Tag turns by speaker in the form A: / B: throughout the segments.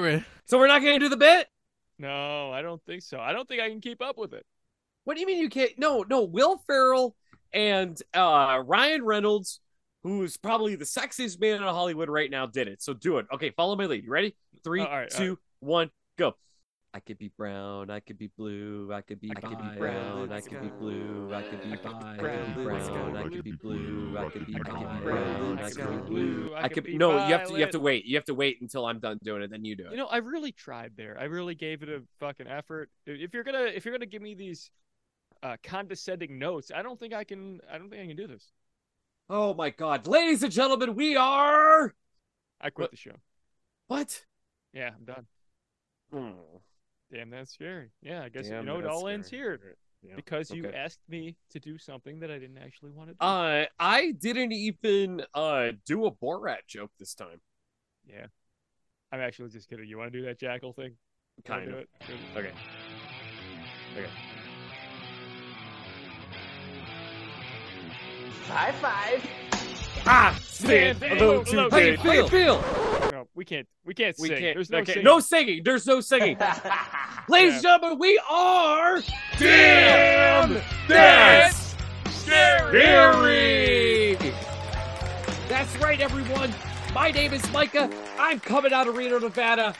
A: That's.
B: So we're not going to do the bit?
C: No, I don't think so. I don't think I can keep up with it.
B: What do you mean you can't? No, no. Will Ferrell and uh, Ryan Reynolds, who's probably the sexiest man in Hollywood right now, did it. So do it. Okay, follow my lead. You ready? Three,
C: Uh, all right, all
B: two, one, go. I could be brown, I could be blue, I could be
A: I could be
B: brown,
A: brown,
B: I could be blue, I could be I
A: brown,
B: could be brown, I could be blue, I could be
A: I could be brown,
B: I could be blue.
C: I
B: I
C: could
B: could
C: be
B: no, you have to you have to wait. You have to wait until I'm done doing it, then you do it.
C: You know, I really tried there. I really gave it a fucking effort. If you're gonna if you're gonna give me these uh, condescending notes, I don't think I can. I don't think I can do this.
B: Oh my god. Ladies and gentlemen, we are
C: I quit
B: What?
C: the show.
B: what?
C: Yeah, I'm done.
B: Hmm.
C: Damn, that's scary. Yeah, I guess
B: Damn,
C: you know it
B: that's
C: all ends here
B: Yeah.
C: because you
B: okay.
C: asked me to do something that I didn't actually want to do.
B: Uh, I didn't even uh do a Borat joke this time.
C: yeah, I'm actually just kidding. You want to do that jackal thing?
B: Kind of.
C: it?
B: Okay. Okay.
D: High five.
B: Ah,
C: Stand
B: stand
C: a
B: a
C: little
B: little
C: too
B: too
C: big.
B: How you feel?
C: No, we can't. We can't
B: We
C: sing.
B: can't.
C: There's no
B: okay,
C: singing.
B: no singing. There's no singing. Ladies and gentlemen, we are
C: Damn
B: That's
C: Scary.
B: Scary. That's right, everyone. My name is Micah. I'm coming out of Reno, Nevada.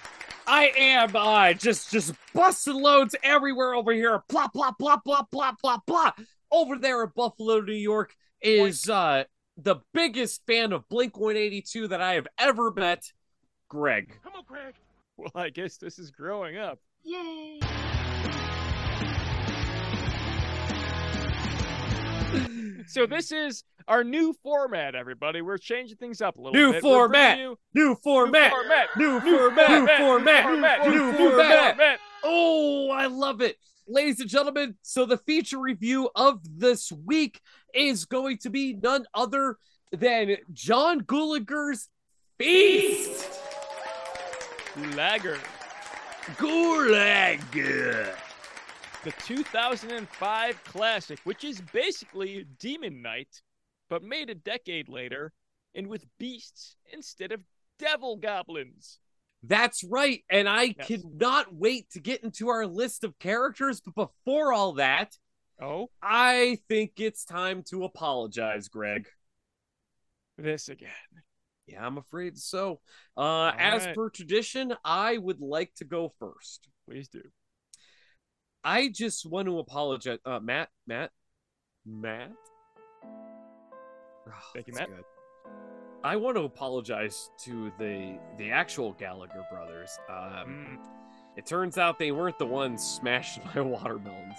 B: I am uh, just just busting loads everywhere over here. Blah blah blah blah blah blah blah. Over there in Buffalo, New York, is uh, the biggest fan of Blink 182 that I have ever met, Greg.
C: Come on, Greg. Well, I guess this is growing up.
D: Yay.
C: So this is our new format, everybody. We're changing things up a little
B: New
C: bit.
B: Format.
C: bringing you-
B: New format.
C: New format.
B: New format. New format. New format.
C: New format.
B: Oh, I love it. Ladies and gentlemen, so the feature review of this week is going to be none other than John Gulager's Feast.
C: Lager.
B: Gulag.
C: The 2005 classic, which is basically Demon Knight, but made a decade later and with beasts instead of devil goblins.
B: That's right. And I
C: Yes.
B: cannot wait to get into our list of characters. But before all that,
C: Oh,
B: I think it's time to apologize, Greg.
C: this again.
B: Yeah, I'm afraid so. Uh, as
C: right.
B: per tradition, I would like to go first.
C: Please do.
B: I just want to apologize. Uh, Matt, Matt, Matt. Oh,
C: Thank you, Matt.
B: good. I want to apologize to the the actual Gallagher brothers. Um,
C: Mm,
B: it turns out they weren't the ones smashing my watermelons.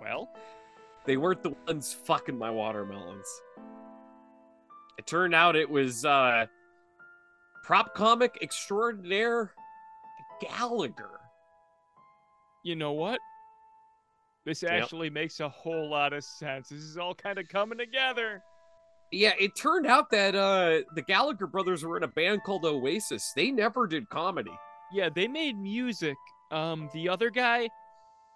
C: well,
B: They weren't the ones fucking my watermelons. It turned out it was uh, prop comic extraordinaire Gallagher.
C: you know what? This
B: Yep.
C: actually makes a whole lot of sense. This is all kind of coming together.
B: Yeah, it turned out that uh the Gallagher brothers were in a band called Oasis. They never did comedy.
C: Yeah, they made music. Um, the other guy,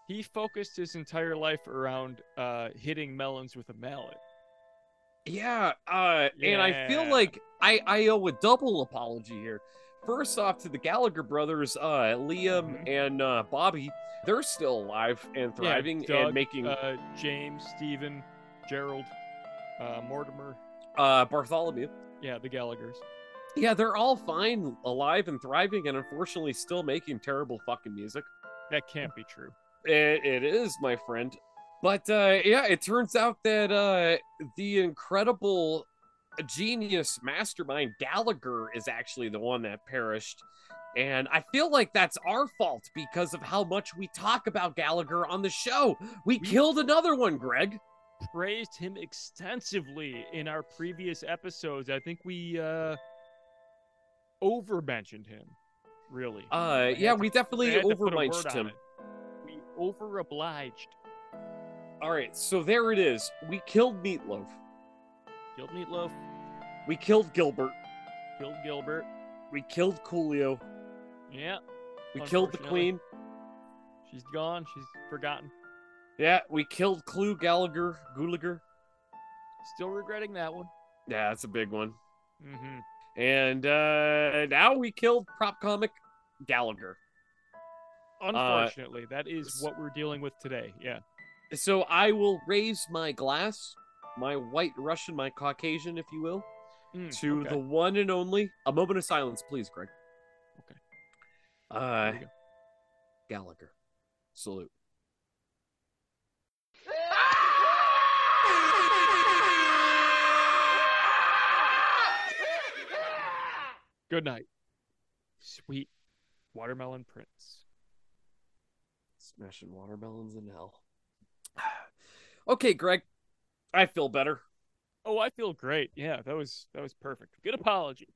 C: he focused his entire life around uh hitting melons with a mallet.
B: Yeah, uh and I feel like I I owe a double apology here. First off to the Gallagher brothers, uh Liam
C: Mhm.
B: and uh Bobby, they're still alive and thriving
C: yeah, Doug,
B: and making uh,
C: uh James, Stephen, Gerald, uh Mortimer.
B: uh Bartholomew.
C: Yeah, the Gallagher's.
B: Yeah, they're all fine, alive and thriving and unfortunately still making terrible fucking music.
C: That can't be true.
B: It, it is, my friend. But uh, yeah, it turns out that uh, the incredible genius mastermind Gallagher is actually the one that perished And I feel like that's our fault because of how much we talk about Gallagher on the show. We
C: We-
B: killed another one, Greg.
C: Praised him extensively in our previous episodes. I think we uh over mentioned him. Really.
B: Uh, yeah, we definitely
C: had to put a word
B: overmatched
C: on
B: him.
C: it. We over obliged.
B: All right, so there it is. We killed Meatloaf.
C: Killed Meatloaf.
B: We killed Gilbert.
C: Killed Gilbert.
B: We killed Coolio.
C: Yeah.
B: We killed the Queen.
C: She's gone. She's forgotten.
B: Yeah, we killed Clu Gallagher, Gulager.
C: Still regretting that one.
B: Yeah, that's a big one.
C: Mm-hmm.
B: And uh now we killed prop comic Gallagher.
C: Unfortunately, that is what we're dealing with today. Yeah.
B: So I will raise my glass, my white Russian, my Caucasian, if you will,
C: Mm,
B: to
C: okay.
B: the one and only. A moment of silence, please, Greg.
C: Okay.
B: Uh,
C: There you go.
B: Gallagher. Salute.
C: Good night. Sweet watermelon prince.
B: Smashing watermelons in hell. Okay, Greg. I feel better.
C: Oh, I feel great. Yeah, that was that was perfect. Good apology.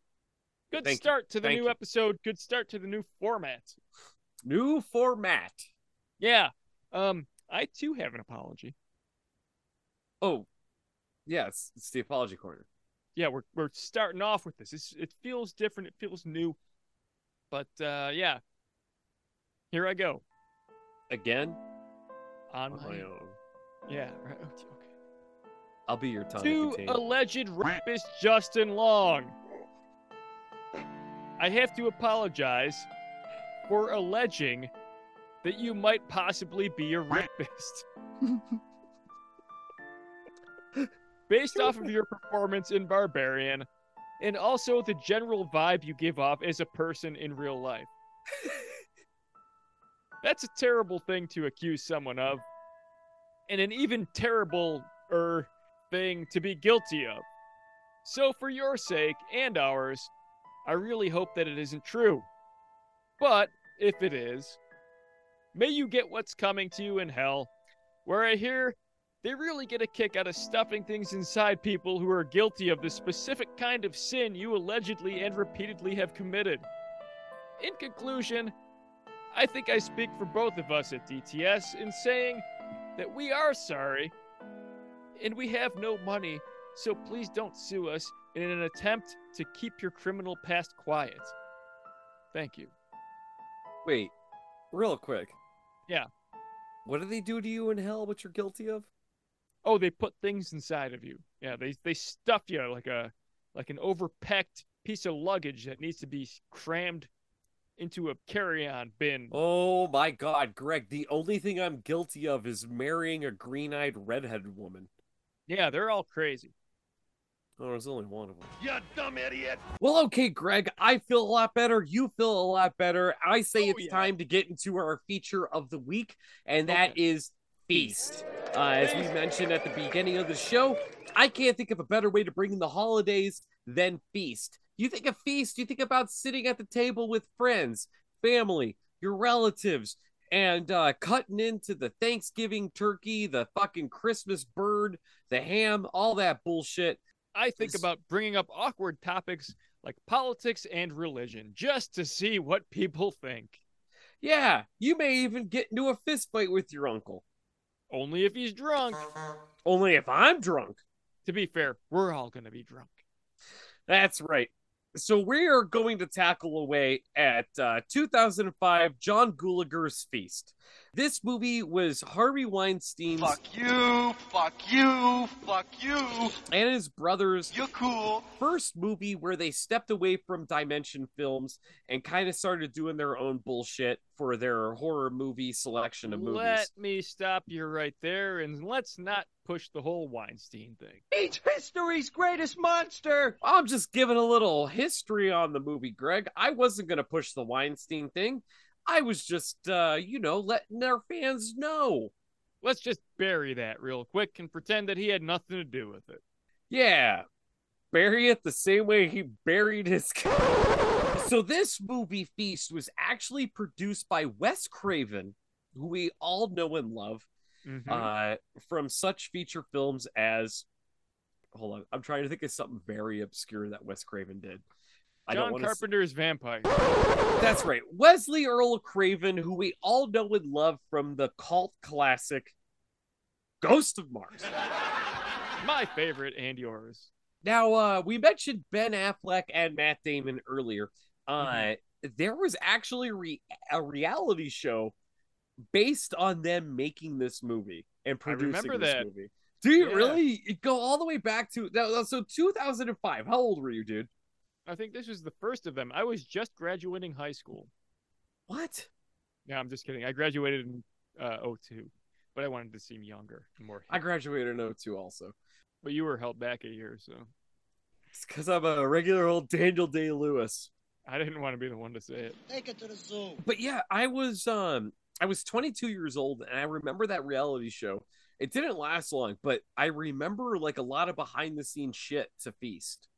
C: Good
B: Thank you.
C: start to the
B: Thank
C: new
B: you.
C: episode. Good start to the new format.
B: New format.
C: Yeah. Um, I too have an apology.
B: Oh, yes, it's the apology corner.
C: Yeah, we're we're starting off with this. It's, it feels different. It feels new. But uh, yeah. Here I go
B: Again,
C: on
B: on
C: my,
B: my own.
C: Yeah. Right. Okay.
B: I'll be your tonic
C: to
B: container.
C: alleged rapist Justin Long. I have to apologize for alleging that you might possibly be a rapist. Based off of your performance in Barbarian, and also the general vibe you give off as a person in real life. That's a terrible thing to accuse someone of, and an even terrible er thing to be guilty of. So, for your sake and ours, I really hope that it isn't true. But if it is, may you get what's coming to you in hell, where I hear they really get a kick out of stuffing things inside people who are guilty of the specific kind of sin you allegedly and repeatedly have committed. In conclusion, I think I speak for both of us at DTS in saying that we are sorry and we have no money, so please don't sue us in an attempt to keep your criminal past quiet. Thank you.
B: Wait, real quick.
C: Yeah.
B: What do they do to you in hell? What you're guilty of?
C: Oh, they put things inside of you. Yeah, they they stuff you like a like an overpacked piece of luggage that needs to be crammed into a carry-on bin.
B: Oh my God, Greg! The only thing I'm guilty of is marrying a green-eyed redheaded woman.
C: Yeah, they're all crazy.
B: Oh, there's only one of them.
E: You dumb idiot.
B: Well, okay, Greg, I feel a lot better. You feel a lot better. I say
C: Oh,
B: it's
C: yeah.
B: time to get into our feature of the week, and that
C: Okay.
B: is Feast. Uh, as we mentioned at the beginning of the show, I can't think of a better way to bring in the holidays than Feast. You think of Feast, you think about sitting at the table with friends, family, your relatives, and uh, cutting into the Thanksgiving turkey, the fucking Christmas bird, the ham, all that bullshit.
C: I think
B: This-
C: about bringing up awkward topics like politics and religion just to see what people think.
B: Yeah, you may even get into a fist fight with your uncle.
C: Only if he's drunk.
B: Only if I'm drunk.
C: To be fair, we're all going to be drunk.
B: That's right. So we are going to tackle away at uh, 2005 John Gulager's Feast. This movie was Harvey Weinstein's
E: Fuck you. Fuck you. Fuck you.
B: and his brother's
E: You're cool.
B: first movie where they stepped away from Dimension Films and kind of started doing their own bullshit for their horror movie selection of movies.
C: Let me stop you right there and let's not push the whole Weinstein thing.
D: He's history's greatest monster.
B: I'm just giving a little history on the movie, Greg. I wasn't going to push the Weinstein thing. I was just, uh, you know, letting our fans know.
C: Let's just bury that real quick and pretend that he had nothing to do with it.
B: Yeah, bury it the same way he buried his. So this movie Feast was actually produced by Wes Craven, who we all know and love
C: Mhm.
B: uh, from such feature films as. Hold on, I'm trying to think of something very obscure that Wes Craven did. I don't
C: John
B: want.
C: Carpenter's Vampire.
B: That's right, Wesley Earl Craven, who we all know and love from the cult classic Ghost of Mars.
C: My favorite and yours.
B: Now, uh, we mentioned Ben Affleck and Matt Damon earlier. Uh,
C: Mm-hmm.
B: there was actually re- a reality show based on them making this movie and producing
C: remember
B: this
C: that.
B: movie. Do you
C: Yeah.
B: really go all the way back to no, no, so 2005? How old were you, dude?
C: I think this was the first of them. I was just graduating high school.
B: What?
C: No, I'm just kidding. I graduated in uh, 02, but I wanted to seem younger and more.
B: I graduated in 02 also.
C: But you were held back a year, so
B: It's because I'm a regular old Daniel Day Lewis.
C: I didn't want to be the one to say it.
E: Take it to the zoo.
B: But yeah, I was um I was 22 years old and I remember that reality show. It didn't last long, but I remember like a lot of behind the scenes shit to Feast.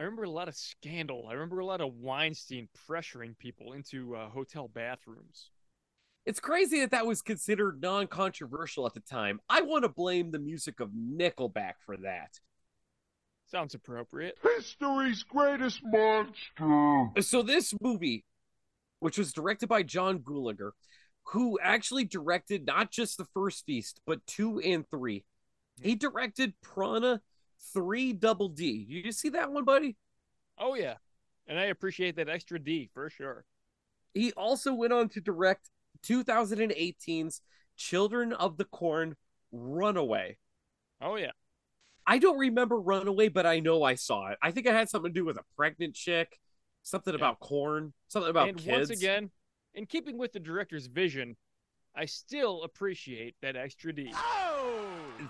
C: I remember a lot of scandal. I remember a lot of Weinstein pressuring people into uh, hotel bathrooms.
B: It's crazy that that was considered non-controversial at the time. I want to blame the music of Nickelback for that.
C: Sounds appropriate.
A: History's greatest monster.
B: So this movie, which was directed by John Gulager, who actually directed not just the first feast, but two and three. He directed Piranha 3 Double D. You see that one, buddy?
C: Oh yeah, and I appreciate that extra D for sure.
B: He also went on to direct 2018's Children of the Corn Runaway.
C: Oh yeah,
B: I don't remember Runaway, but I know I saw it. I think it had something to do with a pregnant chick, something
C: Yeah.
B: about corn, something about
C: and
B: kids.
C: once again, in keeping with the director's vision, I still appreciate that extra D. Ah!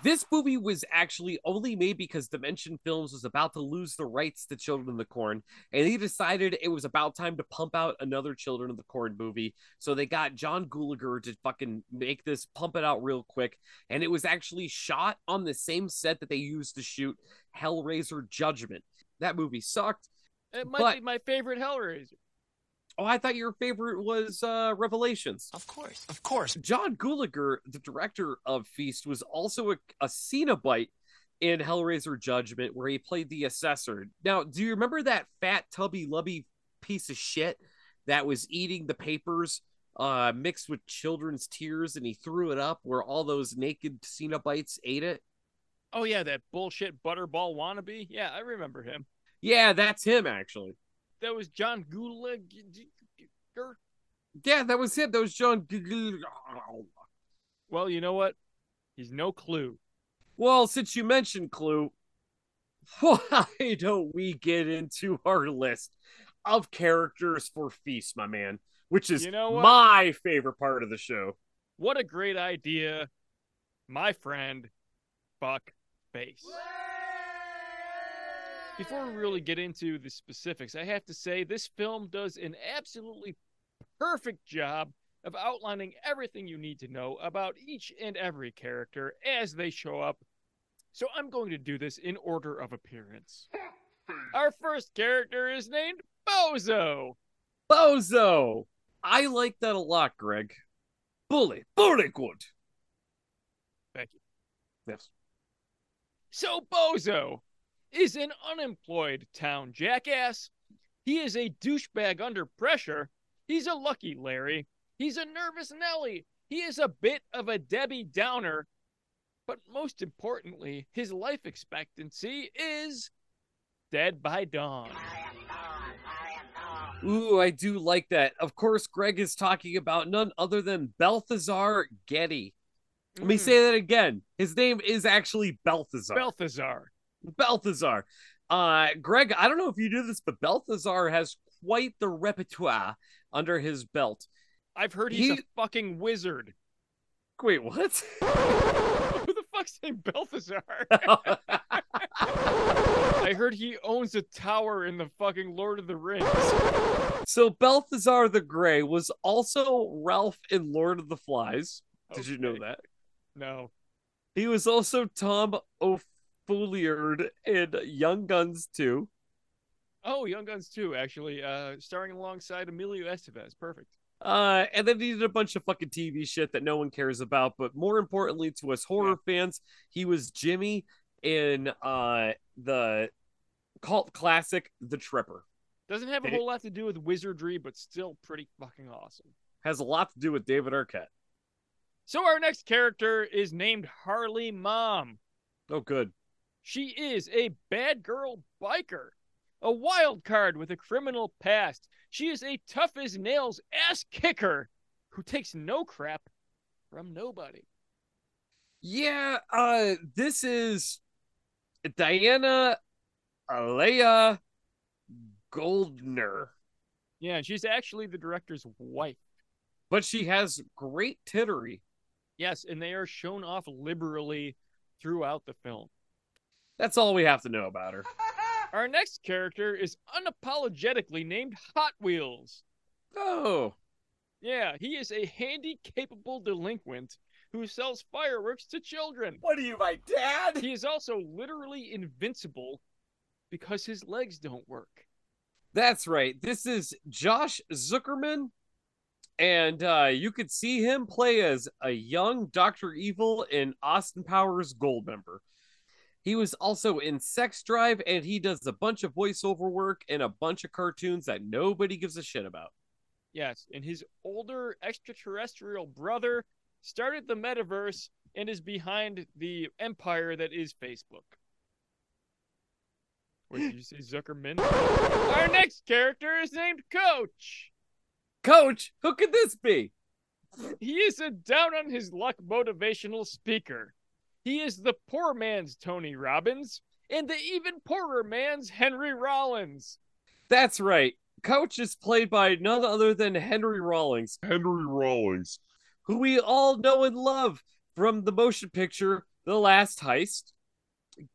B: This movie was actually only made because Dimension Films was about to lose the rights to Children of the Corn, and he decided it was about time to pump out another Children of the Corn movie. So they got John Gulager to fucking make this, pump it out real quick, and it was actually shot on the same set that they used to shoot Hellraiser Judgment. That movie sucked.
C: It might
B: But-
C: be my favorite Hellraiser.
B: Oh, I thought your favorite was uh, Revelations.
E: Of course, of course.
B: John Gulager, the director of Feast, was also a, a Cenobite in Hellraiser Judgment, where he played the assessor. Now, do you remember that fat, tubby, lubby piece of shit that was eating the papers uh, mixed with children's tears and he threw it up where all those naked Cenobites ate it?
C: Oh yeah, that bullshit butterball wannabe. Yeah, I remember him.
B: Yeah, that's him, actually.
C: That was John Gulager.
B: Yeah, that was it. That was John.
C: Well, you know what? He's no clue.
B: Well, since you mentioned Clue, why don't we get into our list of characters for Feast, my man? Which is
C: You know what?
B: my favorite part of the show.
C: What a great idea, my friend. Fuck face. Before we really get into the specifics, I have to say this film does an absolutely perfect job of outlining everything you need to know about each and every character as they show up. So I'm going to do this in order of appearance. Our first character is named Bozo.
B: Bozo! I like that a lot, Greg. Bully. Bully good.
C: Thank you.
B: Yes.
C: So Bozo is an unemployed town jackass. He is a douchebag under pressure. He's a lucky Larry. He's a nervous Nelly. He is a bit of a Debbie Downer. But most importantly, his life expectancy is dead by dawn.
B: Ooh, I do like that. Of course, Greg is talking about none other than Balthazar Getty. Let me
C: Mm,
B: say that again. His name is actually Balthazar.
C: Balthazar.
B: Balthazar. Uh, Greg, I don't know if you do this, but Balthazar has quite the repertoire under his belt.
C: I've heard he's
B: He-
C: a fucking wizard.
B: Wait, what?
C: Who the fuck's named Balthazar? I heard he owns a tower in the fucking Lord of the Rings.
B: so Balthazar the Grey was also Ralph in Lord of the Flies. Did you know that?
C: No.
B: He was also Tom O'Folliard in Young Guns 2.
C: Oh, Young Guns too, actually, uh, starring alongside Emilio Estevez. Perfect.
B: Uh, and then he did a bunch of fucking TV shit that no one cares about. But more importantly to us horror fans, he was Jimmy in uh the cult classic The Tripper.
C: Doesn't have a
B: it-
C: whole lot to do with wizardry, but still pretty fucking awesome.
B: Has a lot to do with David Arquette.
C: So our next character is named Harley Mom.
B: Oh, good.
C: She is a bad girl biker, a wild card with a criminal past. She is a tough as nails ass kicker who takes no crap from nobody.
B: Yeah, uh, this is Diana Ayala Goldner,
C: Yeah, and she's actually the director's wife.
B: but she has great tittery.
C: Yes, and they are shown off liberally throughout the film.
B: That's all we have to know about her.
C: Our next character is unapologetically named Hot Wheels.
B: Oh,
C: Yeah, he is a handy, capable delinquent who sells fireworks to children.
B: what are you, my dad?
C: He is also literally invincible because his legs don't work.
B: That's right. This is Josh Zuckerman, and uh, you could see him play as a young Doctor Evil in Austin Powers Goldmember. He was also in Sex Drive, and he does a bunch of voiceover work and a bunch of cartoons that nobody gives a shit about.
C: Yes, and his older extraterrestrial brother started the metaverse and is behind the empire that is Facebook. What did you say, Zuckerman? Our next character is named Coach.
B: Coach, who could this be?
C: He is a down on his luck motivational speaker. He is the poor man's Tony Robbins and the even poorer man's Henry Rollins.
B: That's right. Coach is played by none other than Henry Rollins.
A: Henry Rollins.
B: who we all know and love from the motion picture The Last Heist,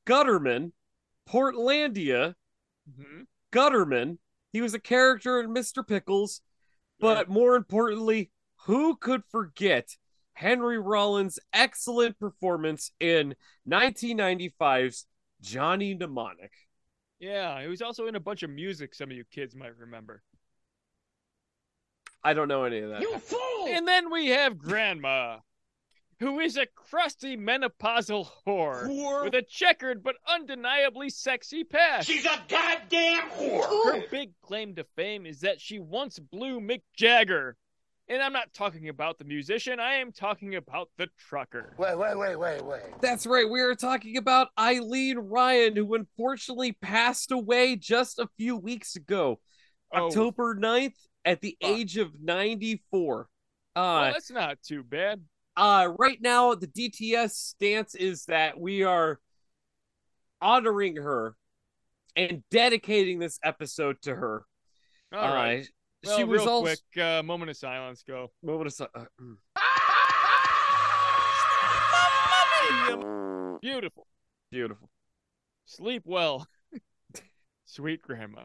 B: Gutterman, Portlandia,
C: Mhm.
B: Gutterman. He was a character in Mr. Pickles, but more importantly, who could forget Henry Rollins' excellent performance in 1995's Johnny Mnemonic?
C: Yeah, he was also in a bunch of music some of you kids might remember.
B: I don't know any of that. You fool!
C: And then we have Grandma, who is a crusty menopausal whore, with a checkered but undeniably sexy past.
E: She's a goddamn whore.
C: Her big claim to fame is that she once blew Mick Jagger. And I'm not talking about the musician, I am talking about the trucker.
F: Wait, wait, wait, wait, wait.
B: That's right. We are talking about Eileen Ryan, who unfortunately passed away just a few weeks ago,
C: Oh,
B: October 9th, at the
C: Fuck.
B: age of 94.
C: well,
B: Uh,
C: that's not too bad.
B: uh, right now, the DTS stance is that we are honoring her and dedicating this episode to her.
C: All right. Well,
B: she was
C: real
B: also.
C: quick, uh, moment of silence. Go.
B: Moment of silence. uh, mm.
C: Beautiful.
B: Beautiful.
C: Sleep well. Sweet grandma.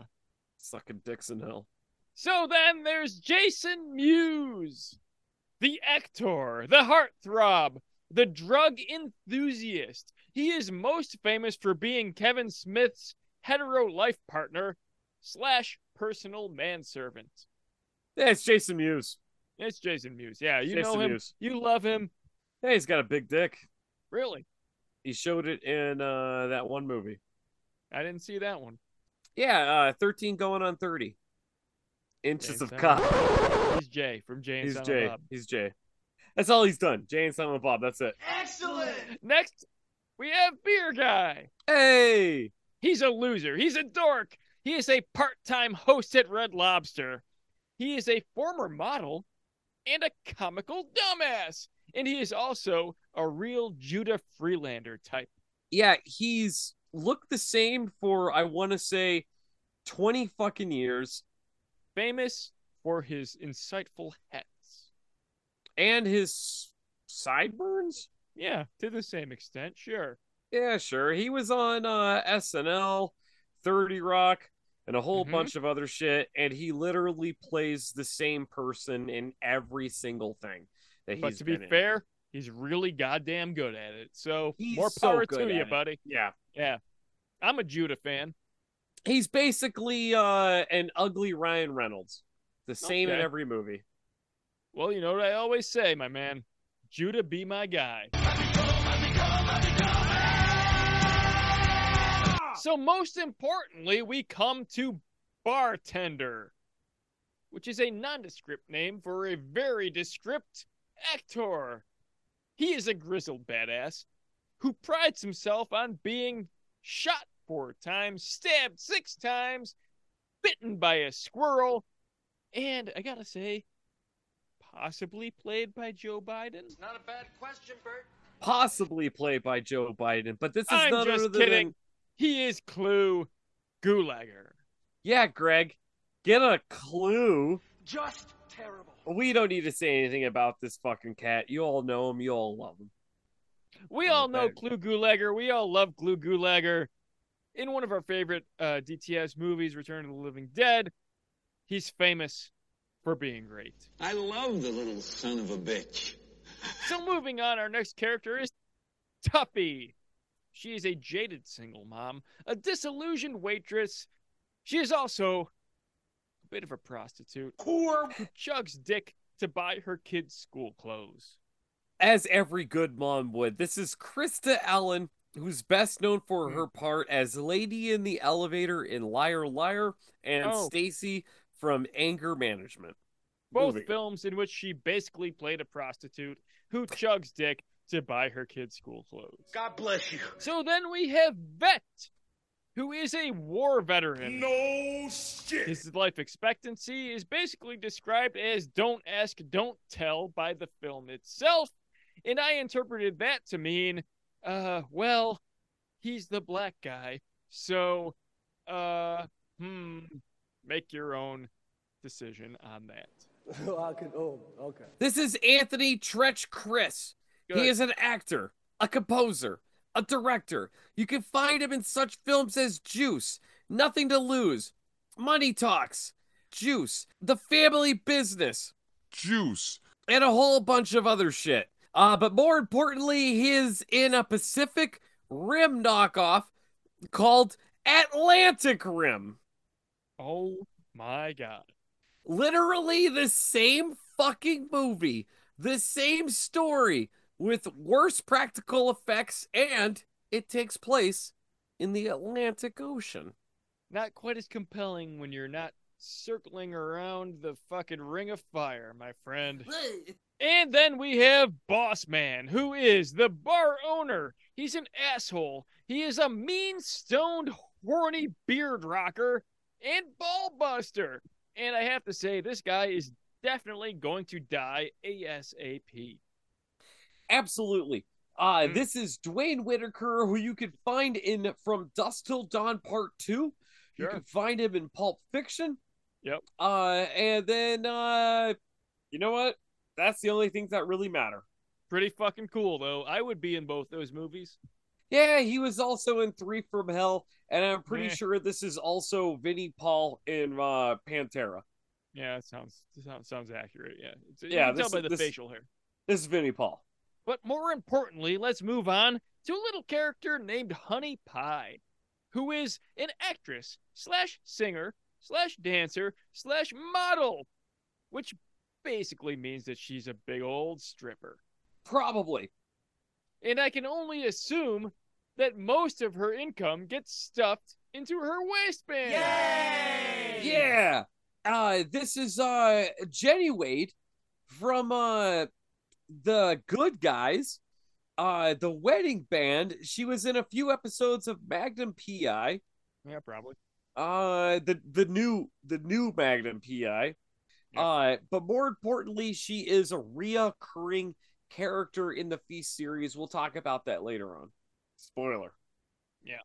B: Sucking dicks in hell.
C: So then there's Jason Mewes, the actor, the heartthrob, the drug enthusiast. He is most famous for being Kevin Smith's hetero life partner slash personal manservant.
B: Yeah, it's Jason Mewes.
C: It's Jason Mewes. Yeah, you
B: Jason
C: know him.
B: Mewes.
C: You love him.
B: Hey, he's got a big dick.
C: Really?
B: He showed it in uh, that one movie.
C: I didn't see that one.
B: Yeah, uh, 13 going on 30 inches
C: Jay
B: of cock.
C: He's Jay from Jay and
B: He's
C: Silent
B: Jay.
C: Bob.
B: He's Jay. That's all he's done. Jay and Silent Bob. That's it.
E: Excellent.
C: Next, we have Beer Guy.
B: Hey,
C: He's a loser. He's a dork. He is a part time host at Red Lobster. He is a former model and a comical dumbass. And he is also a real Judah Friedlander type.
B: yeah, he's looked the same for I want to say 20 fucking years,
C: Famous for his insightful hats.
B: and his sideburns.
C: Yeah, to the same extent, sure.
B: Yeah, sure. He was on uh, SNL, 30 Rock, and a whole
C: Mhm.
B: bunch of other shit. And he literally plays the same person in every single thing that he's
C: But to be
B: in.
C: fair, he's really goddamn good at it. So
B: He's
C: more power
B: good
C: to you,
B: it.
C: buddy.
B: Yeah.
C: Yeah. I'm a Judah fan.
B: He's basically uh an ugly Ryan Reynolds. The same in every movie.
C: Well, you know what I always say, my man. Judah be my guy. So, most importantly, we come to bartender, which is a nondescript name for a very descript actor. He is a grizzled badass who prides himself on being shot four times, stabbed six times, bitten by a squirrel, and I gotta say, possibly played by Joe Biden.
D: Not a bad question, Bert.
B: Possibly played by Joe Biden, but this is
C: I'm
B: none
C: just
B: other
C: kidding.
B: than
C: He is Clu Gulager.
B: Yeah, Greg. Get a clue.
D: Just terrible.
B: We don't need to say anything about this fucking cat. You all know him. You all love him.
C: We all know
B: Okay.
C: Clu Gulager. We all love Clu Gulager. In one of our favorite uh, DTS movies, Return of the Living Dead, he's famous for being great.
F: I love the little son of a bitch.
C: So moving on, our next character is Tuffy. She is a jaded single mom, a disillusioned waitress. She is also a bit of a prostitute who chugs dick to buy her kids' school clothes.
B: As every good mom would. This is Krista Allen, who's best known for mm-hmm. her part as Lady in the Elevator in Liar Liar and
C: Oh.
B: Stacy from Anger Management.
C: Both
B: Moving
C: films in which she basically played a prostitute who chugs dick to buy her kids' school clothes.
D: God bless you.
C: So then we have Vet, who is a war veteran.
A: No shit.
C: His life expectancy is basically described as don't ask, don't tell by the film itself. And I interpreted that to mean, uh, well, he's the black guy. So, uh, hmm, make your own decision on that. Oh, could, oh, okay.
B: This is Anthony Treach Criss.
C: Good.
B: He is an actor, a composer, a director. You can find him in such films as Juice, Nothing to Lose, Money Talks, Juice, The Family Business,
A: Juice.
B: and a whole bunch of other shit. Uh, but more importantly, he is in a Pacific Rim knockoff called Atlantic Rim.
C: Oh my god.
B: literally the same fucking movie, the same story with worse practical effects, and it takes place in the Atlantic Ocean.
C: Not quite as compelling when you're not circling around the fucking ring of fire, my friend. And then we have Boss Man, who is the bar owner. He's an asshole. He is a mean, stoned, horny beard rocker and ball buster. And I have to say, this guy is definitely going to die ASAP.
B: Absolutely. Uh,
C: Hmm.
B: This is Dwayne Whitaker, who you can find in From Dusk Till Dawn Part 2. You can find him in Pulp Fiction.
C: Yep.
B: Uh, and then, uh, you know what? That's the only things that really matter.
C: Pretty fucking cool, though. I would be in both those movies.
B: Yeah, he was also in Three from Hell, and I'm pretty
C: Yeah.
B: sure this is also Vinnie Paul in uh, Pantera.
C: Yeah, that sounds sounds, sounds accurate. Yeah, it's, you
B: Yeah,
C: can tell by the
B: this-
C: facial hair.
B: This is Vinnie Paul.
C: But more importantly, let's move on to a little character named Honey Pie, who is an actress slash singer slash dancer slash model, which basically means that she's a big old stripper.
B: Probably.
C: And I can only assume that most of her income gets stuffed into her waistband. Yay!
B: Yeah. Uh, this is uh Jenny Wade from uh the Good Guys. Uh, the wedding band. She was in a few episodes of Magnum PI.
C: Yeah, probably.
B: Uh, the the new the new Magnum PI.
C: Yeah.
B: Uh, but more importantly, she is a reoccurring character in the Feast series. We'll talk about that later on. Spoiler. Yeah.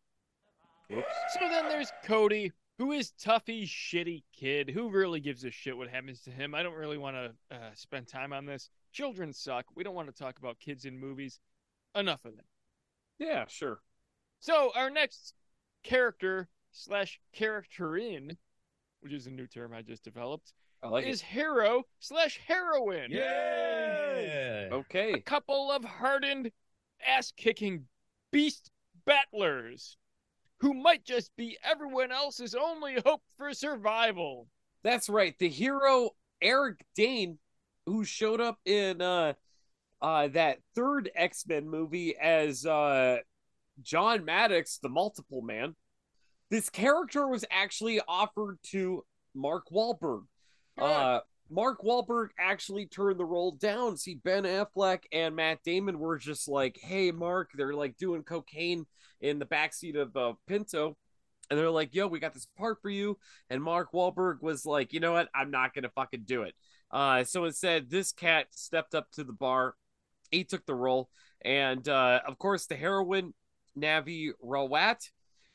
B: Oops.
C: So then there's Cody, who is Tuffy's shitty kid, who really gives a shit what happens to him. I don't really want to uh, spend time on this. Children suck. We don't want to talk about kids in movies. Enough of that.
B: Yeah, sure.
C: So our next character slash characterin, which is a new term I just developed,
B: I like
C: is hero slash heroine.
A: Yeah.
B: Okay.
C: A couple of hardened, ass kicking beast battlers. who might just be everyone else's only hope for survival.
B: That's right. The hero Eric Dane, who showed up in uh uh that third X-Men movie as uh John Maddox, the multiple man. This character was actually offered to Mark Wahlberg. Uh Mark Wahlberg actually turned the role down. See, Ben Affleck and Matt Damon were just like, "Hey, Mark," they're like doing cocaine in the backseat of uh, Pinto, and they're like, "Yo, we got this part for you." And Mark Wahlberg was like, "You know what? I'm not gonna fucking do it." Uh, so instead, this cat stepped up to the bar. He took the role, and uh, of course, the heroine Navi Rawat,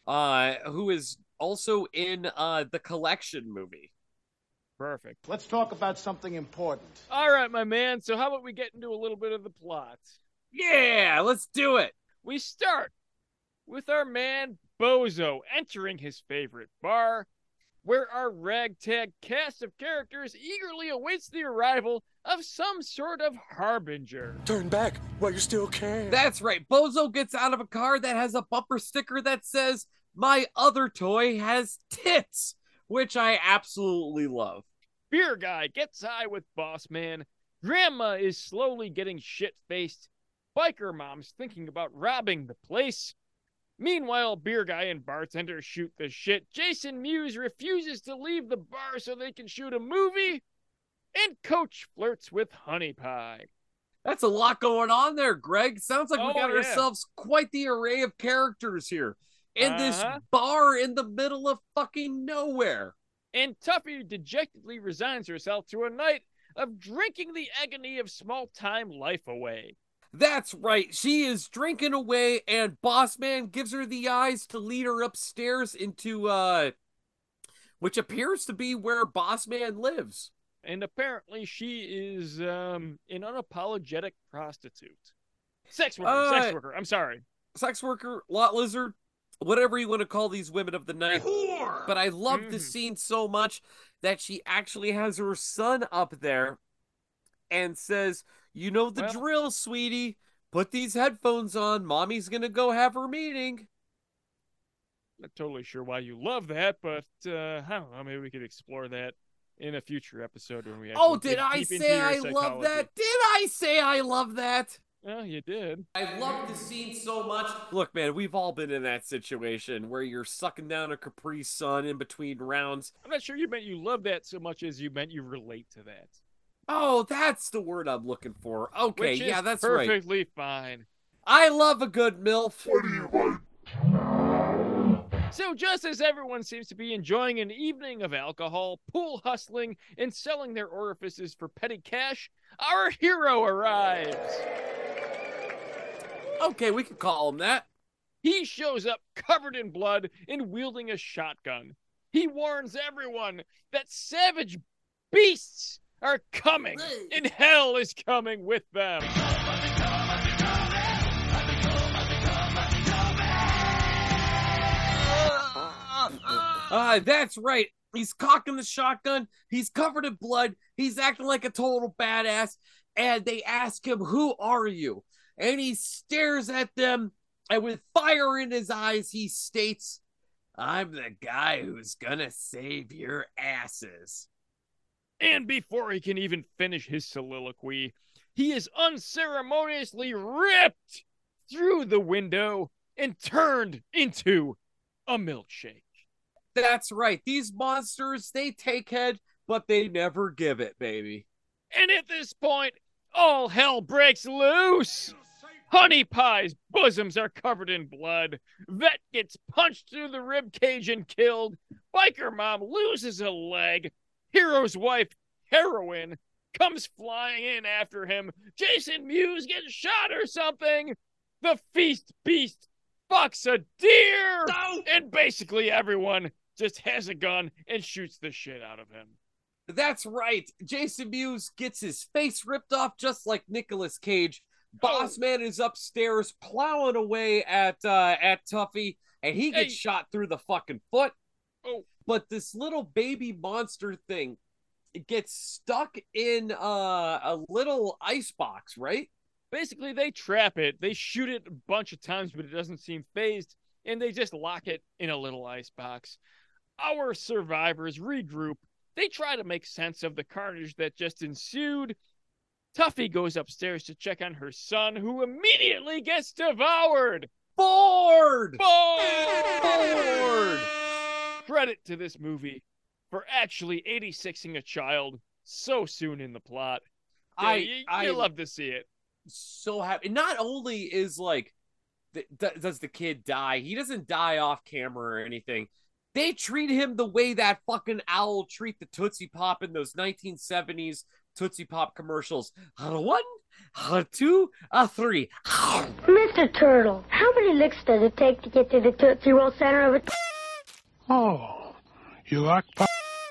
B: uh, who is also in uh, the Collection movie.
C: Perfect.
G: Let's talk about something important.
C: All right, my man. So, how about we get into a little bit of the plot?
B: Yeah, let's do it.
C: We start with our man Bozo entering his favorite bar, where our ragtag cast of characters eagerly awaits the arrival of some sort of harbinger.
H: Turn back while you still can.
B: That's right. Bozo gets out of a car that has a bumper sticker that says, My other toy has tits, which I absolutely love.
C: Beer guy gets high with boss man. Grandma is slowly getting shit faced. Biker mom's thinking about robbing the place. Meanwhile, beer guy and bartender shoot the shit. Jason Mewes refuses to leave the bar so they can shoot a movie. And Coach flirts with Honey Pie.
B: That's a lot going on there, Greg. Sounds like we
C: Oh,
B: got
C: yeah.
B: ourselves quite the array of characters here in this
C: Uh-huh.
B: bar in the middle of fucking nowhere.
C: And Tuffy dejectedly resigns herself to a night of drinking the agony of small time life away.
B: That's right. She is drinking away, and Boss Man gives her the eyes to lead her upstairs into uh which appears to be where Boss Man lives.
C: And apparently she is um an unapologetic prostitute. Sex worker, sex
B: Uh,
C: worker. I'm sorry.
B: Sex worker, lot lizard, whatever you want to call these women of the night. But I love the
C: Mhm.
B: scene so much that she actually has her son up there and says, You know the
C: Well-
B: drill, sweetie. Put these headphones on. Mommy's going to go have her meeting.
C: Not totally sure why you love that, but uh, I don't know. Maybe we could explore that in a future episode when we.
B: Oh, did I say I love that? Did I say I love that?
C: Well, you did.
B: I love the scene so much. Look, man, we've all been in that situation where you're sucking down a Capri Sun in between rounds.
C: I'm not sure you meant you love that so much as you meant you relate to that.
B: Oh, that's the word I'm looking for. Okay,
C: Which
B: yeah,
C: is
B: that's right.
C: perfectly fine.
B: I love a good MILF.
A: What do you like?
C: So, just as everyone seems to be enjoying an evening of alcohol, pool hustling, and selling their orifices for petty cash, our hero arrives.
B: Okay, we could call him that.
C: He shows up covered in blood and wielding a shotgun. He warns everyone that savage beasts are coming, and hell is coming with them.
B: Uh, that's right. He's cocking the shotgun. He's covered in blood. He's acting like a total badass. And they ask him, Who are you? And he stares at them. And with fire in his eyes, he states, I'm the guy who's gonna save your asses.
C: And before he can even finish his soliloquy, he is unceremoniously ripped through the window and turned into a milkshake.
B: That's right. These monsters, they take head, but they never give it, baby.
C: And at this point, all hell breaks loose. Honey Pie's bosoms are covered in blood. Vet gets punched through the rib cage and killed. Biker mom loses a leg. Hero's wife, heroin, comes flying in after him. Jason Mewes gets shot or something. The feast beast fucks a deer. And basically everyone just has a gun and shoots the shit out of him.
B: That's right. Jason Mewes gets his face ripped off just like Nicolas Cage. Boss
C: Oh.
B: Man is upstairs plowing away at uh at Tuffy and he gets
C: Hey.
B: shot through the fucking foot.
C: Oh.
B: But this little baby monster thing it gets stuck in uh, a little ice box, right?
C: basically they trap it they shoot it a bunch of times but it doesn't seem phased and they just lock it in a little ice box. Our survivors regroup. They try to make sense of the carnage that just ensued. Tuffy goes upstairs to check on her son, who immediately gets devoured.
B: Bored!
C: Bored. Bored. Credit to this movie for actually 86ing a child so soon in the plot. Yeah,
B: I
C: you,
B: I
C: you love to see it.
B: so happy. Not only is like, th- th- does the kid die? He doesn't die off camera or anything. They treat him the way that fucking owl treat the Tootsie Pop in those 1970s Tootsie Pop commercials. A one, a two, a three.
I: Mr. Turtle, how many licks does it take to get to the Tootsie Roll center of it?
H: Oh, you like pie?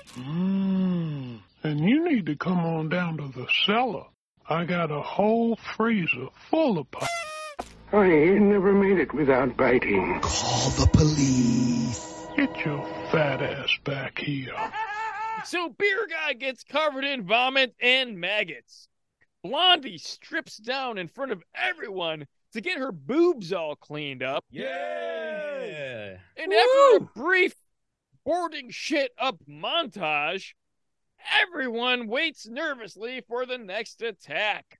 H: Mmm. And you need to come on down to the cellar. I got a whole freezer full of pie. I ain't never made it without biting. Call the police. Get your fat ass back here.
C: So Beer Guy gets covered in vomit and maggots. Blondie strips down in front of everyone to get her boobs all cleaned up.
J: Yeah.
C: And after a brief boarding shit up montage, everyone waits nervously for the next attack.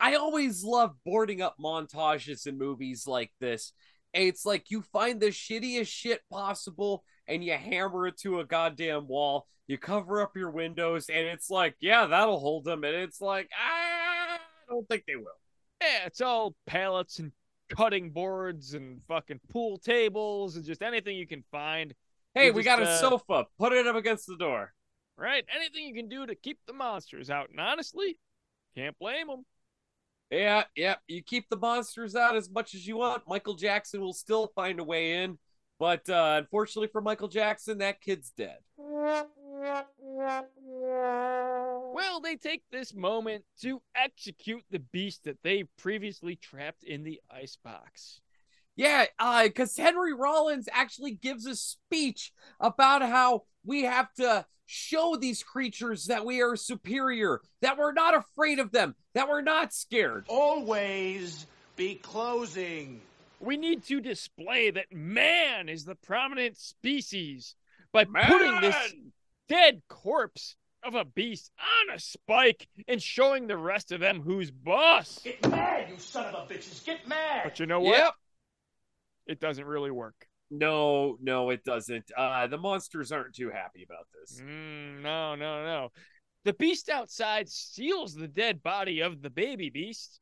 B: I always love boarding up montages in movies like this. It's like you find the shittiest shit possible and you hammer it to a goddamn wall. You cover up your windows and it's like, yeah, that'll hold them. And it's like, "Ah, I don't think they will.
C: Yeah, it's all pallets and cutting boards and fucking pool tables and just anything you can find.
B: Hey, we
C: just,
B: got a
C: uh,
B: sofa. Put it up against the door.
C: Right? Anything you can do to keep the monsters out. And honestly, can't blame them.
B: Yeah, yeah. You keep the monsters out as much as you want. Michael Jackson will still find a way in. But uh, unfortunately for Michael Jackson, that kid's dead.
C: Well, they take this moment to execute the beast that they previously trapped in the icebox.
B: Yeah, uh, because Henry Rollins actually gives a speech about how we have to show these creatures that we are superior, that we're not afraid of them, that we're not scared.
G: Always be closing.
C: We need to display that man is the prominent species by putting this dead corpse of a beast on a spike and showing the rest of them who's boss.
G: Get mad, you son of a bitches. Get mad.
C: But you know what?
B: Yep.
C: It doesn't really work.
B: No, no, it doesn't. Uh, the monsters aren't too happy about this.
C: Mm, no, no, no. The beast outside steals the dead body of the baby beast,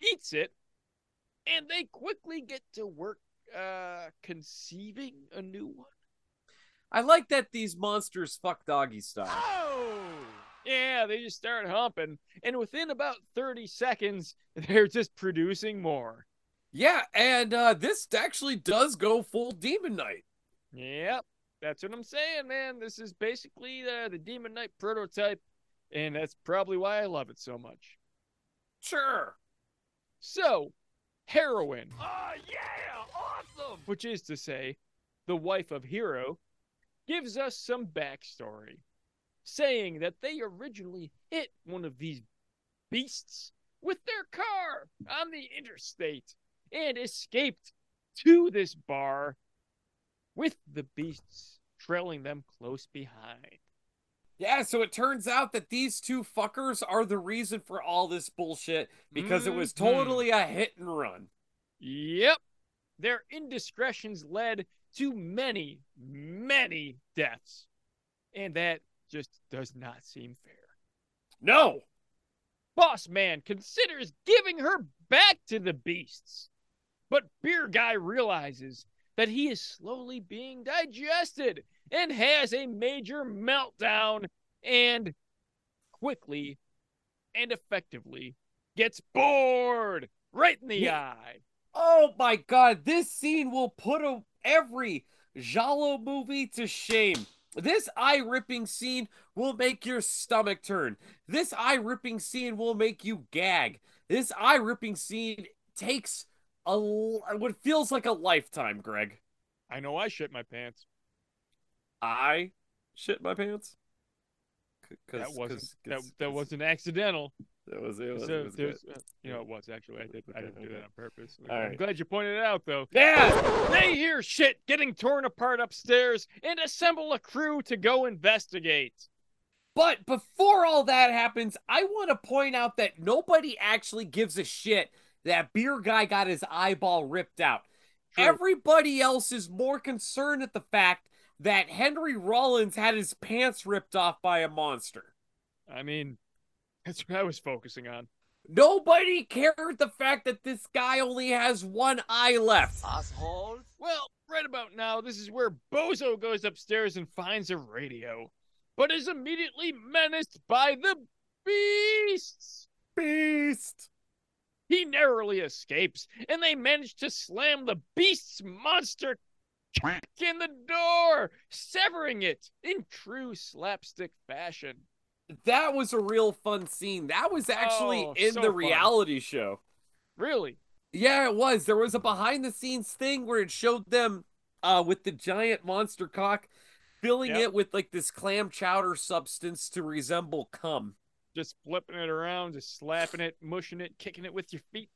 C: eats it, and they quickly get to work uh conceiving a new one.
B: I like that these monsters fuck doggy style.
C: Oh! Yeah, they just start humping, and within about 30 seconds, they're just producing more.
B: Yeah, and uh, this actually does go full Demon Knight.
C: Yep, that's what I'm saying, man. This is basically the, the Demon Knight prototype, and that's probably why I love it so much.
B: Sure.
C: So, heroine. Oh, yeah, awesome! Which is to say, the wife of Hero gives us some backstory, saying that they originally hit one of these beasts with their car on the interstate and escaped to this bar with the beasts trailing them close behind.
B: Yeah, so it turns out that these two fuckers are the reason for all this bullshit because it was
C: Mhm.
B: totally a hit and run.
C: Yep. Their indiscretions led to many, many deaths. And that just does not seem fair.
B: No.
C: Boss Man considers giving her back to the beasts. But Beer Guy realizes that he is slowly being digested and has a major meltdown and quickly and effectively gets bored right in the
B: Yeah.
C: eye.
B: Oh my god, this scene will put a, every giallo movie to shame. This eye ripping scene will make your stomach turn. This eye ripping scene will make you gag. This eye ripping scene takes a what feels like a lifetime, Greg.
C: I know I shit my pants.
B: I shit my pants.
C: That wasn't
B: 'cause-
C: that,
B: 'cause-
C: that wasn't accidental.
B: It was. It was.
C: So
B: it was
C: there's, uh, you know, it was actually. I did. I didn't do that on purpose. I'm glad you pointed it out, though.
B: Yeah.
C: They hear shit getting torn apart upstairs and assemble a crew to go investigate.
B: But before all that happens, I want to point out that nobody actually gives a shit that beer guy got his eyeball ripped out.
C: True.
B: Everybody else is more concerned at the fact that Henry Rollins had his pants ripped off by a monster.
C: I mean, that's what I was focusing on.
B: Nobody cared the fact that this guy only has one eye left.
D: Asshole.
C: Well, right about now, this is where Bozo goes upstairs and finds a radio, but is immediately menaced by the beasts.
B: Beast.
C: He narrowly escapes, and they manage to slam the beast's monster in the door, severing it in true slapstick fashion.
B: That was a real fun scene. That was actually
C: Oh,
B: in
C: so
B: the
C: fun.
B: reality show.
C: Really?
B: Yeah, it was. There was a behind the scenes thing where it showed them uh with the giant monster cock filling
C: Yep.
B: it with like this clam chowder substance to resemble cum.
C: Just flipping it around, just slapping it, mushing it, kicking it with your feet.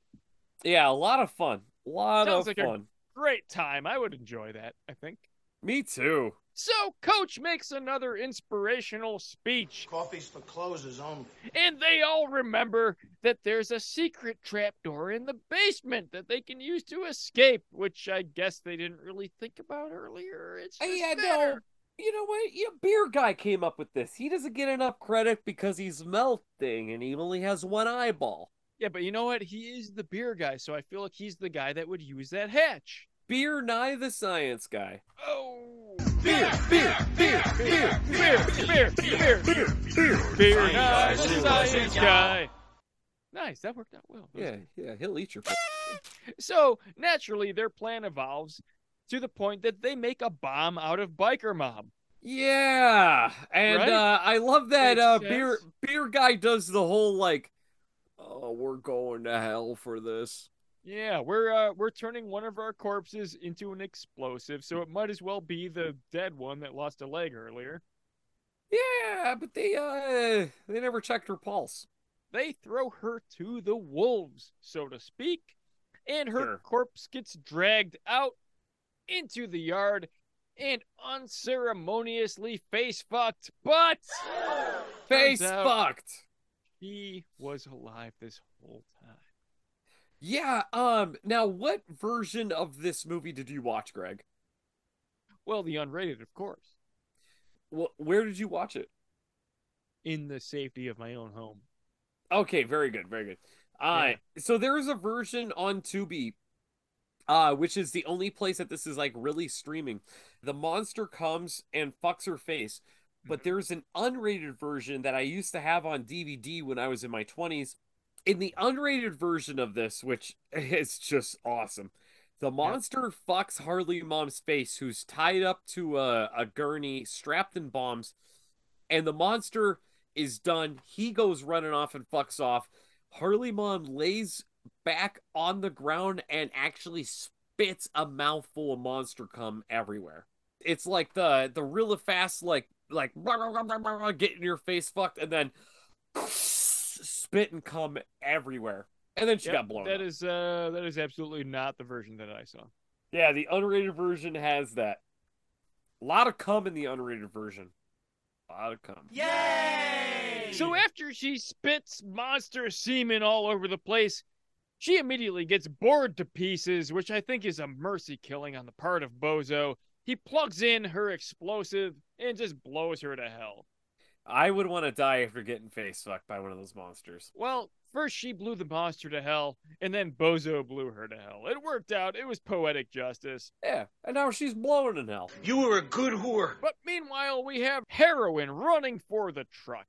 B: Yeah, a lot of fun. A lot
C: Sounds
B: of
C: like a-
B: fun.
C: Great time. I would enjoy that, I think.
B: Me too.
C: So, Coach makes another inspirational speech,
G: Coffee's for closers only.
C: and they all remember that there's a secret trapdoor in the basement that they can use to escape, which I guess they didn't really think about earlier. It's just
B: yeah, no. You know what? Yeah, beer guy came up with this. He doesn't get enough credit because he's melting and he only has one eyeball.
C: Yeah, but you know what? He is the beer guy, so I feel like he's the guy that would use that hatch.
B: Beer Nye the Science Guy.
C: Oh,
B: Beer, beer, beer, beer,
C: beer, beer, beer, beer,
B: beer,
C: beer guy, the science guy. Nice, that worked out well.
B: Yeah, yeah, he'll eat your.
C: So naturally, their plan evolves to the point that they make a bomb out of biker Mom.
B: Yeah, and
C: Right?
B: uh, I love that uh, beer beer guy does the whole like, oh, we're going to hell for this.
C: Yeah, we're uh, we're turning one of our corpses into an explosive, so it might as well be the dead one that lost a leg earlier.
B: Yeah, but they uh they never checked her pulse.
C: They throw her to the wolves, so to speak, and her
B: Sure.
C: corpse gets dragged out into the yard and unceremoniously face fucked. But
B: Face fucked.
C: He was alive this whole time.
B: Yeah. Um. Now, what version of this movie did you watch, Greg?
C: Well, the unrated, of course,
B: Well, where did you watch it?
C: in the safety of my own home.
B: Okay, very good, very good. Uh, so there is a version on Tubi, uh, which is the only place that this is like really streaming. The monster comes and fucks her face, but there's an unrated version that I used to have on DVD when I was in my twenties. In the unrated version of this, which is just awesome, the monster fucks Harley Mom's face, who's tied up to a, a gurney, strapped in bombs, and the monster is done. He goes running off and fucks off. Harley Mom lays back on the ground and actually spits a mouthful of monster cum everywhere. It's like the the really fast like like getting your face fucked and then spit and cum everywhere. And then she
C: Yep,
B: got blown.
C: That
B: up.
C: is uh that is absolutely not the version that I saw.
B: Yeah, the unrated version has that. A lot of cum in the unrated version. A lot of cum.
G: Yay!
C: So after she spits monster semen all over the place, she immediately gets bored to pieces, which I think is a mercy killing on the part of Bozo. He plugs in her explosive and just blows her to hell.
B: I would want to die after getting face fucked by one of those monsters.
C: Well, first she blew the monster to hell, and then Bozo blew her to hell. It worked out. It was poetic justice.
B: Yeah, and now she's blowing in hell.
D: You were a good whore.
C: But meanwhile, we have Heroin running for the truck.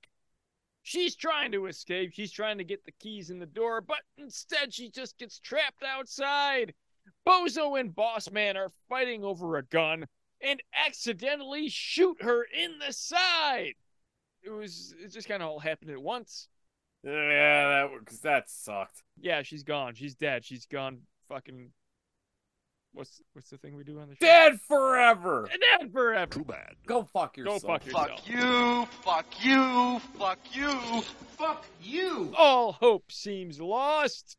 C: She's trying to escape. She's trying to get the keys in the door, but instead she just gets trapped outside. Bozo and Boss Man are fighting over a gun and accidentally shoot her in the side. It was it just kind of all happened at once.
B: Yeah, that because that sucked.
C: Yeah, she's gone. She's dead. She's gone fucking what's what's the thing we do on the show?
B: Dead forever.
C: Dead forever.
A: Too bad.
B: Go fuck yourself.
C: Go fuck yourself.
D: Fuck you, fuck you, fuck you, fuck you.
C: All hope seems lost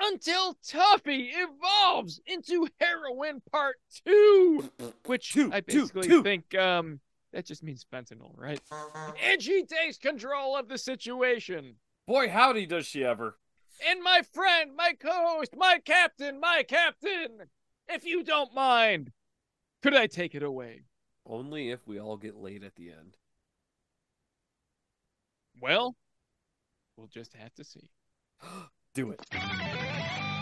C: until Tuffy evolves into Heroin Part Two, which
B: Two,
C: I
B: two,
C: basically
B: two.
C: think um that just means fentanyl, right? And she takes control of the situation.
B: Boy, howdy does she ever.
C: And my friend, my co-host, my captain, my captain, if you don't mind, could I take it away?
B: Only if we all get laid at the end.
C: Well, we'll just have to see.
B: Do it.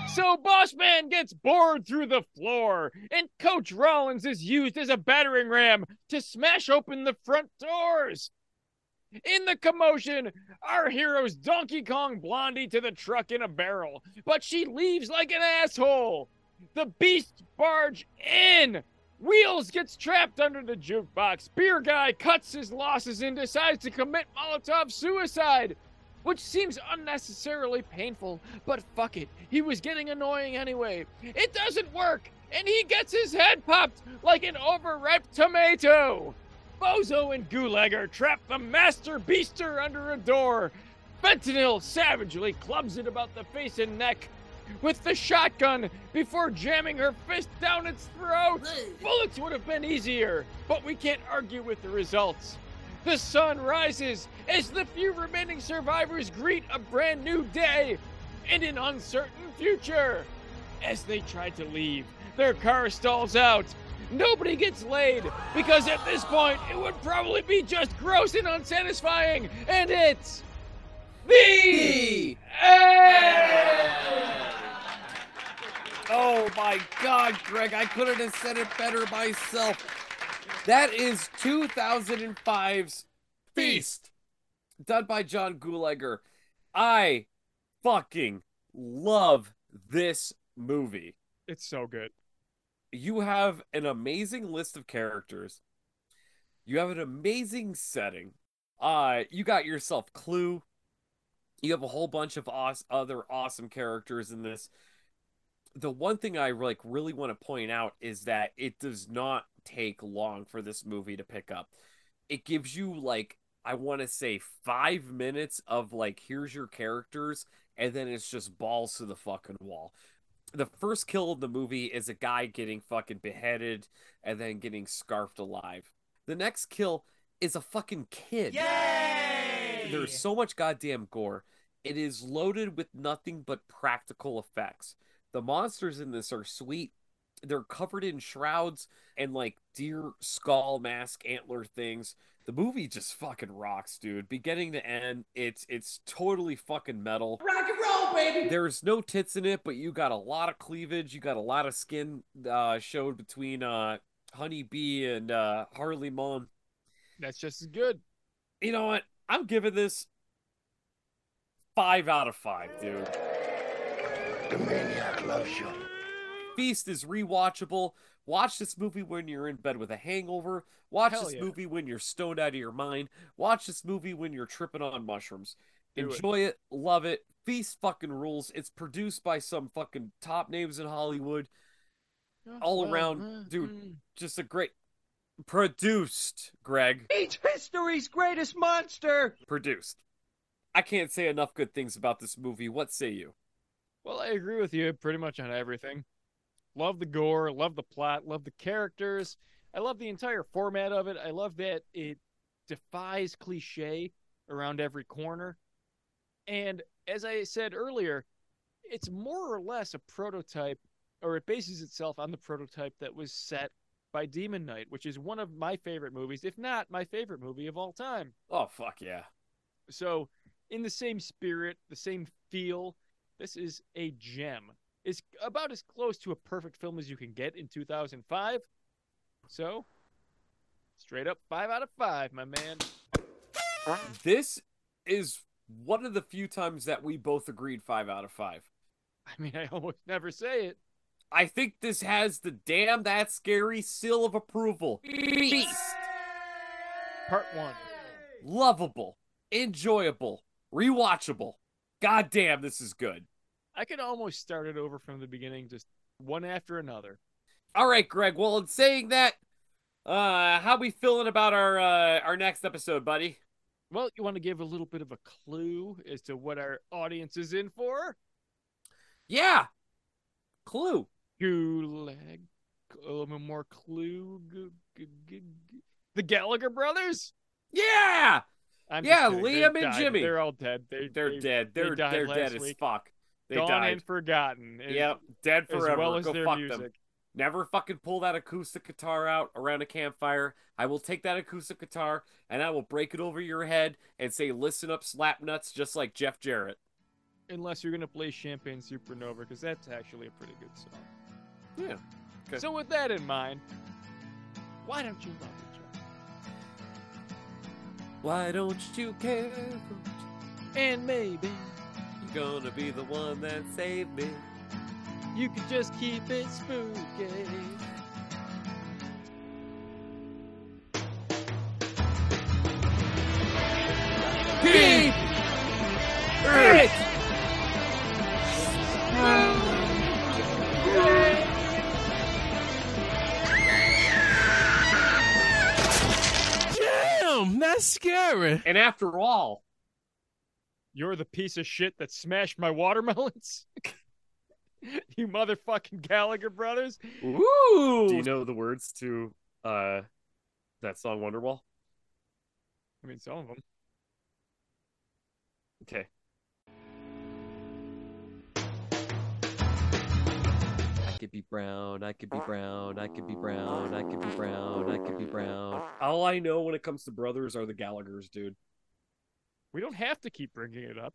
C: So Bossman gets bored through the floor, and Coach Rollins is used as a battering ram to smash open the front doors. In the commotion, our heroes Donkey Kong Blondie to the truck in a barrel, but she leaves like an asshole. The beast barge in. Wheels gets trapped under the jukebox. Beer guy cuts his losses and decides to commit Molotov suicide which seems unnecessarily painful, but fuck it, he was getting annoying anyway. It doesn't work, and he gets his head popped like an overripe tomato. Bozo and Gulager trap the Master Beaster under a door. Fentanyl savagely clubs it about the face and neck with the shotgun before jamming her fist down its throat. Bullets would have been easier, but we can't argue with the results. The sun rises as the few remaining survivors greet a brand new day and an uncertain future. As they try to leave, their car stalls out. Nobody gets laid because at this point it would probably be just gross and unsatisfying, and it's the end.
B: Oh my god, Greg, I couldn't have said it better myself. That is 2005's Feast, done by John Gulager. I fucking love this movie.
C: It's so good.
B: You have an amazing list of characters. You have an amazing setting. Uh, you got yourself Clu. You have a whole bunch of other awesome characters in this. The one thing I like really want to point out is that it does not take long for this movie to pick up. It gives you like I want to say 5 minutes of like here's your characters and then it's just balls to the fucking wall. The first kill of the movie is a guy getting fucking beheaded and then getting scarfed alive. The next kill is a fucking kid.
E: Yay!
B: There's so much goddamn gore. It is loaded with nothing but practical effects. The monsters in this are sweet. They're covered in shrouds and like deer skull mask antler things. The movie just fucking rocks, dude. Beginning to end, it's it's totally fucking metal.
E: Rock and roll, baby!
B: There's no tits in it, but you got a lot of cleavage. You got a lot of skin uh, showed between uh, Honey Bee and uh, Harley Mom.
C: That's just as good.
B: You know what? I'm giving this five out of five, dude.
D: The maniac loves you.
B: Feast is rewatchable. Watch this movie when you're in bed with a hangover. Watch
C: Hell
B: this
C: yeah.
B: movie when you're stoned out of your mind. Watch this movie when you're tripping on mushrooms.
C: Do it.
B: Enjoy it. love it. Feast fucking rules. It's produced by some fucking top names in Hollywood. All around, dude, mm-hmm. just a great produced, Greg.
D: It's history's greatest monster.
B: Produced. I can't say enough good things about this movie. What say you?
C: Well, I agree with you pretty much on everything. Love the gore, love the plot, love the characters. I love the entire format of it. I love that it defies cliche around every corner. And as I said earlier, it's more or less a prototype, or it bases itself on the prototype that was set by Demon Knight, which is one of my favorite movies, if not my favorite movie of all time.
B: Oh, fuck yeah.
C: So, in the same spirit, the same feel, this is a gem. It's about as close to a perfect film as you can get in 2005. So, straight up 5 out of 5, my man.
B: This is one of the few times that we both agreed five out of five.
C: I mean, I almost never say it.
B: I think this has the damn that scary seal of approval. Beast.
C: Part 1.
B: Lovable, enjoyable, rewatchable. God damn, this is good.
C: I could almost start it over from the beginning, just one after another.
B: All right, Greg. Well, in saying that, uh, how we feeling about our uh, our next episode, buddy?
C: Well, you want to give a little bit of a clue as to what our audience is in for?
B: Yeah. Clue.
C: Gulag. A little more clue. The Gallagher brothers?
B: Yeah.
C: I'm
B: yeah.
C: They
B: Liam and
C: died.
B: Jimmy.
C: They're all dead. They,
B: They're
C: they-
B: dead.
C: they
B: They're
C: died
B: they're dead as
C: week.
B: fuck. They
C: Gone
B: died.
C: and forgotten.
B: Yep, dead
C: as
B: forever.
C: well as
B: Go
C: their
B: fuck
C: music.
B: them. Never fucking pull that acoustic guitar out around a campfire. I will take that acoustic guitar and I will break it over your head and say, "Listen up, slap nuts," just like Jeff Jarrett.
C: Unless you're gonna play Champagne Supernova, because that's actually a pretty good song.
B: Yeah. Okay.
C: So with that in mind, why don't you love each other?
B: Why don't you care?
C: And maybe
B: You're gonna be the one that saved me.
C: you could just keep it spooky.
J: That's.
B: And after all,
C: You're the piece of shit that smashed my watermelons. you motherfucking Gallagher brothers.
B: Ooh. Do you know the words to uh that song Wonderwall?
C: I mean, some of them.
B: Okay. Could be brown, I could be brown, I could be brown, I could be brown, I could be mm. brown. All I know when it comes to brothers are the Gallaghers, dude.
C: We don't have to keep bringing it up.